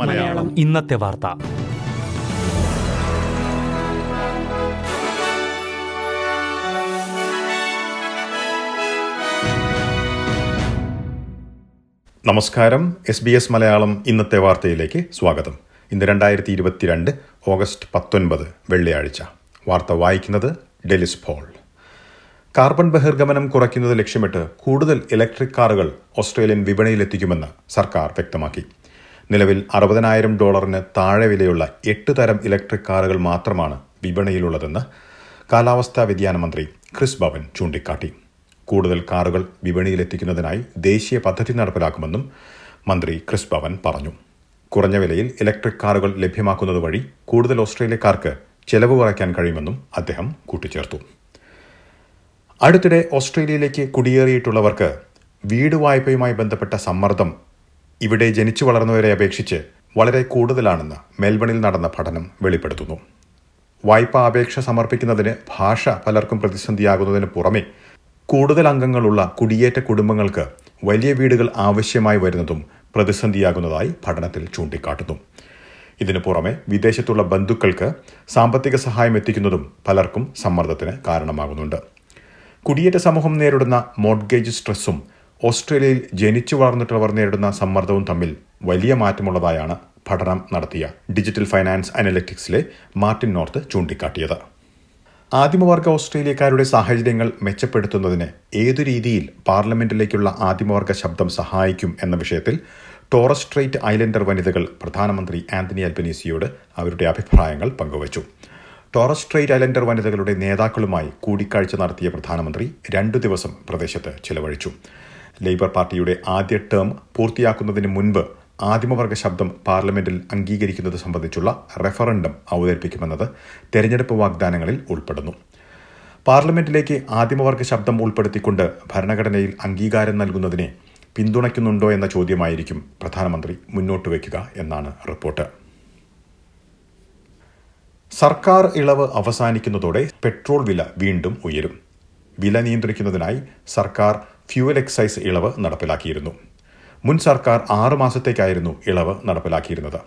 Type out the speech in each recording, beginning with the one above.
മലയാളം. ഇന്നത്തെ വാർത്ത. നമസ്കാരം. എസ് ബി എസ് മലയാളം ഇന്നത്തെ വാർത്തയിലേക്ക് സ്വാഗതം. ഇന്ന് രണ്ടായിരത്തി ഇരുപത്തിരണ്ട് ഓഗസ്റ്റ് പത്തൊൻപത് വെള്ളിയാഴ്ച. വാർത്ത വായിക്കുന്നത് ഡെലിസ് പോൾ. കാർബൺ ബഹിർഗമനം കുറയ്ക്കുന്നത് ലക്ഷ്യമിട്ട് കൂടുതൽ ഇലക്ട്രിക് കാറുകൾ ഓസ്ട്രേലിയൻ വിപണിയിലെത്തിക്കുമെന്ന് സർക്കാർ വ്യക്തമാക്കി. നിലവിൽ അറുപതിനായിരം ഡോളറിന് താഴെ വിലയുള്ള എട്ട് തരം ഇലക്ട്രിക് കാറുകൾ മാത്രമാണ് വിപണിയിലുള്ളതെന്ന് കാലാവസ്ഥാ വ്യതിയാന മന്ത്രി ക്രിസ് ഭവൻ ചൂണ്ടിക്കാട്ടി. കൂടുതൽ കാറുകൾ വിപണിയിലെത്തിക്കുന്നതിനായി ദേശീയ പദ്ധതി നടപ്പിലാക്കുമെന്നും മന്ത്രി ക്രിസ് ഭവൻ പറഞ്ഞു. കുറഞ്ഞ വിലയിൽ ഇലക്ട്രിക് കാറുകൾ ലഭ്യമാക്കുന്നത് വഴി കൂടുതൽ ഓസ്ട്രേലിയക്കാർക്ക് ചെലവ് കുറയ്ക്കാൻ കഴിയുമെന്നും അദ്ദേഹം കൂട്ടിച്ചേർത്തു. അടുത്തിടെ ഓസ്ട്രേലിയയിലേക്ക് കുടിയേറിയിട്ടുള്ളവർക്ക് വീട് വായ്പയുമായി ബന്ധപ്പെട്ട സമ്മർദ്ദം ഇവിടെ ജനിച്ചു വളർന്നവരെ അപേക്ഷിച്ച് വളരെ കൂടുതലാണെന്ന് മെൽബണിൽ നടന്ന പഠനം വെളിപ്പെടുത്തുന്നു. വായ്പാ അപേക്ഷ സമർപ്പിക്കുന്നതിന് ഭാഷ പലർക്കും പ്രതിസന്ധിയാകുന്നതിന് പുറമെ കൂടുതൽ അംഗങ്ങളുള്ള കുടിയേറ്റ കുടുംബങ്ങൾക്ക് വലിയ വീടുകൾ ആവശ്യമായി വരുന്നതും പ്രതിസന്ധിയാകുന്നതായി പഠനത്തിൽ ചൂണ്ടിക്കാട്ടുന്നു. ഇതിനു പുറമെ വിദേശത്തുള്ള ബന്ധുക്കൾക്ക് സാമ്പത്തിക സഹായം എത്തിക്കുന്നതും പലർക്കും സമ്മർദ്ദത്തിന് കാരണമാകുന്നുണ്ട്. കുടിയേറ്റ സമൂഹം നേരിടുന്ന മോഡ്ഗേജ് സ്ട്രെസ്സും ഓസ്ട്രേലിയയിൽ ജനിച്ചു വളർന്നിട്ടുള്ളവർ നേരിടുന്ന സമ്മർദ്ദവും തമ്മിൽ വലിയ മാറ്റമുള്ളതായാണ് പഠനം നടത്തിയ ഡിജിറ്റൽ ഫൈനാൻസ് അനലറ്റിക്സിലെ മാർട്ടിൻ നോർത്ത് ചൂണ്ടിക്കാട്ടിയത്. ആദിമവർഗ ഓസ്ട്രേലിയക്കാരുടെ സാഹചര്യങ്ങൾ മെച്ചപ്പെടുത്തുന്നതിന് ഏതു രീതിയിൽ പാർലമെന്റിലേക്കുള്ള ആദിമവർഗ ശബ്ദം സഹായിക്കും എന്ന വിഷയത്തിൽ ടോറസ് സ്ട്രേറ്റ് ഐലൻഡർ വനിതകൾ പ്രധാനമന്ത്രി ആന്റണി അൽബനീസിയോട് അവരുടെ അഭിപ്രായങ്ങൾ പങ്കുവച്ചു. ടോറസ് സ്ട്രേറ്റ് ഐലൻഡർ വനിതകളുടെ നേതാക്കളുമായി കൂടിക്കാഴ്ച നടത്തിയ പ്രധാനമന്ത്രി രണ്ടു ദിവസം പ്രദേശത്ത് ചിലവഴിച്ചു. ലേബർ പാർട്ടിയുടെ ആദ്യ ടേം പൂർത്തിയാക്കുന്നതിന് മുൻപ് ആദിമവർഗ ശബ്ദം പാർലമെന്റിൽ അംഗീകരിക്കുന്നത് സംബന്ധിച്ചുള്ള റെഫറൻഡം അവതരിപ്പിക്കുമെന്നത് തെരഞ്ഞെടുപ്പ് വാഗ്ദാനങ്ങളിൽ ഉൾപ്പെടുന്നു. പാർലമെന്റിലേക്ക് ആദിമവർഗ ശബ്ദം ഉൾപ്പെടുത്തിക്കൊണ്ട് ഭരണഘടനയിൽ അംഗീകാരം നൽകുന്നതിനെ പിന്തുണയ്ക്കുന്നുണ്ടോ എന്ന ചോദ്യമായിരിക്കും പ്രധാനമന്ത്രി മുന്നോട്ട് വയ്ക്കുക എന്നാണ് റിപ്പോർട്ട്. സർക്കാർ ഇളവ് അവസാനിക്കുന്നതോടെ പെട്രോൾ വില വീണ്ടും ഉയരും. വില നിയന്ത്രിക്കുന്നതിനായി സർക്കാർ ഫ്യൂവൽ എക്സൈസ് ഇളവ് നടപ്പിലാക്കിയിരുന്നു. മുൻ സർക്കാർ ആറു മാസത്തേക്കായിരുന്നു ഇളവ് നടപ്പിലാക്കിയിരുന്നത്.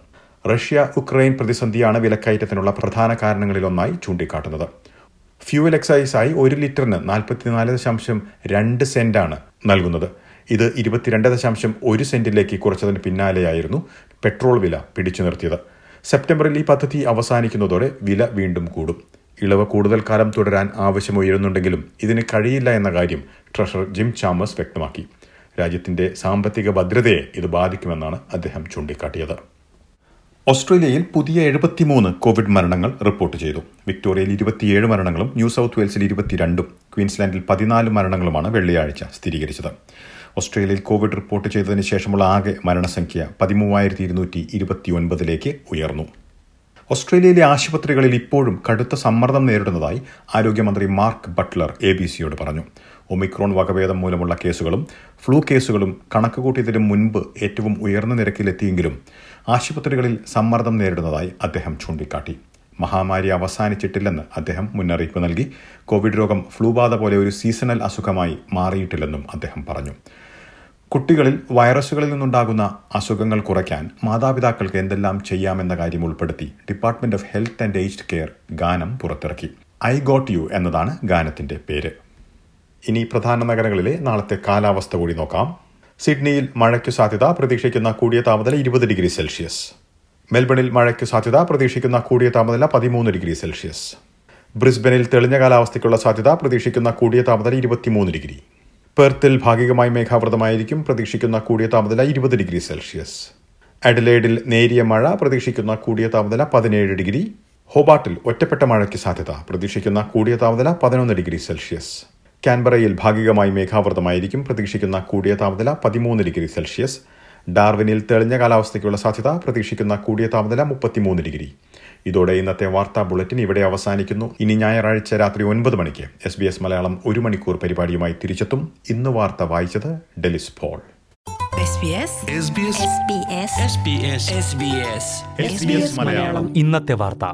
റഷ്യ ഉക്രൈൻ പ്രതിസന്ധിയാണ് വിലക്കയറ്റത്തിനുള്ള പ്രധാന കാരണങ്ങളിലൊന്നായി ചൂണ്ടിക്കാട്ടുന്നത്. ഫ്യൂവൽ എക്സൈസായി ഒരു ലിറ്ററിന് നാൽപ്പത്തിനാല് ദശാംശം രണ്ട് സെന്റാണ് നൽകുന്നത്. ഇത് ഇരുപത്തിരണ്ട് ദശാംശം ഒരു സെന്റിലേക്ക് കുറച്ചതിന് പിന്നാലെയായിരുന്നു പെട്രോൾ വില പിടിച്ചു നിർത്തിയത് സെപ്റ്റംബറിൽ ഈ പദ്ധതി അവസാനിക്കുന്നതോടെ വില വീണ്ടും കൂടും. ഇളവ് കൂടുതൽ കാലം തുടരാൻ ആവശ്യമുയരുന്നുണ്ടെങ്കിലും ഇതിന് കഴിയില്ല എന്ന കാര്യം ട്രഷറർ ജിം ചാമസ് വ്യക്തമാക്കി. രാജ്യത്തിന്റെ സാമ്പത്തിക ഭദ്രതയെ ഇത് ബാധിക്കുമെന്നാണ് അദ്ദേഹം ചൂണ്ടിക്കാട്ടിയത്. ഓസ്ട്രേലിയയിൽ പുതിയ എഴുപത്തിമൂന്ന് കോവിഡ് മരണങ്ങൾ റിപ്പോർട്ട് ചെയ്തു. വിക്ടോറിയയിൽ ഇരുപത്തിയേഴ് മരണങ്ങളും ന്യൂ സൗത്ത് വെയിൽസിൽ ഇരുപത്തിരണ്ടും ക്വീൻസ്ലാൻഡിൽ പതിനാല് മരണങ്ങളുമാണ് വെള്ളിയാഴ്ച സ്ഥിരീകരിച്ചത്. ഓസ്ട്രേലിയയിൽ കോവിഡ് റിപ്പോർട്ട് ചെയ്തതിന് ശേഷമുള്ള ആകെ മരണസംഖ്യ പതിമൂവായിരത്തി ഇരുന്നൂറ്റി ഇരുപത്തിയൊൻപതിലേക്ക് ഉയർന്നു. ഓസ്ട്രേലിയയിലെ ആശുപത്രികളിൽ ഇപ്പോഴും കടുത്ത സമ്മർദ്ദം നേരിടുന്നതായി ആരോഗ്യമന്ത്രി മാർക്ക് ബട്ട്ലർ എ ബി സിയോട് പറഞ്ഞു. ഒമിക്രോൺ വകഭേദം മൂലമുള്ള കേസുകളും ഫ്ലൂ കേസുകളും കണക്കുകൂട്ടിയതിനു മുൻപ് ഏറ്റവും ഉയർന്ന നിരക്കിലെത്തിയെങ്കിലും ആശുപത്രികളിൽ സമ്മർദ്ദം നേരിടുന്നതായി അദ്ദേഹം ചൂണ്ടിക്കാട്ടി. മഹാമാരി അവസാനിച്ചിട്ടില്ലെന്ന് അദ്ദേഹം മുന്നറിയിപ്പ് നൽകി. കോവിഡ് രോഗം ഫ്ലൂ ബാധ പോലെ ഒരു സീസണൽ അസുഖമായി മാറിയിട്ടില്ലെന്നും അദ്ദേഹം പറഞ്ഞു. കുട്ടികളിൽ വൈറസുകളിൽ നിന്നുണ്ടാകുന്ന അസുഖങ്ങൾ കുറയ്ക്കാൻ മാതാപിതാക്കൾക്ക് എന്തെല്ലാം ചെയ്യാമെന്ന കാര്യം ഉൾപ്പെടുത്തി department of health and aged care ഗാനം പുറത്തിറക്കി. ഐ ഗോട്ട് യു എന്നതാണ് ഗാനത്തിന്റെ പേര്. ഇനി പ്രധാന നഗരങ്ങളിലെ നാളത്തെ കാലാവസ്ഥ കൂടി നോക്കാം. സിഡ്നിയിൽ മഴയ്ക്കു സാധ്യത പ്രതീക്ഷിക്കുന്ന കൂടിയ താപനില ഇരുപത് ഡിഗ്രി സെൽഷ്യസ്. മെൽബണിൽ മഴയ്ക്കു സാധ്യത പ്രതീക്ഷിക്കുന്ന കൂടിയ താപനില പതിമൂന്ന് ഡിഗ്രി സെൽഷ്യസ്. ബ്രിസ്ബനിൽ തെളിഞ്ഞ കാലാവസ്ഥയ്ക്കുള്ള സാധ്യത പ്രതീക്ഷിക്കുന്ന കൂടിയ താപനില ഇരുപത്തിമൂന്ന് ഡിഗ്രി. പെർത്തിൽ ഭാഗികമായി മേഘാവൃതമായിരിക്കും. പ്രതീക്ഷിക്കുന്ന കൂടിയ താപനില ഇരുപത് ഡിഗ്രി സെൽഷ്യസ്. അഡലേഡിൽ നേരിയ മഴ പ്രതീക്ഷിക്കുന്ന കൂടിയ താപനില പതിനേഴ് ഡിഗ്രി. ഹോബാട്ടിൽ ഒറ്റപ്പെട്ട മഴയ്ക്ക് സാധ്യത പ്രതീക്ഷിക്കുന്ന കൂടിയ താപനില പതിനൊന്ന് ഡിഗ്രി സെൽഷ്യസ്. കാൻബറയിൽ ഭാഗികമായി മേഘാവൃതമായിരിക്കും. പ്രതീക്ഷിക്കുന്ന കൂടിയ താപനില പതിമൂന്ന് ഡിഗ്രി സെൽഷ്യസ്. ഡാർവിനിൽ തെളിഞ്ഞ കാലാവസ്ഥയ്ക്കുള്ള സാധ്യത പ്രതീക്ഷിക്കുന്ന കൂടിയ താപനില മുപ്പത്തിമൂന്ന് ഡിഗ്രി. ഇതോടെ ഇന്നത്തെ വാർത്താ ബുള്ളറ്റിൻ ഇവിടെ അവസാനിക്കുന്നു. ഇനി ഞായറാഴ്ച രാത്രി ഒൻപത് മണിക്ക് എസ് ബി എസ് മലയാളം ഒരു മണിക്കൂർ പരിപാടിയുമായി തിരിച്ചെത്തും. ഇന്ന് വാർത്ത വായിച്ചത് ഡെലിസ് പോൾ. ഇന്നത്തെ വാർത്ത.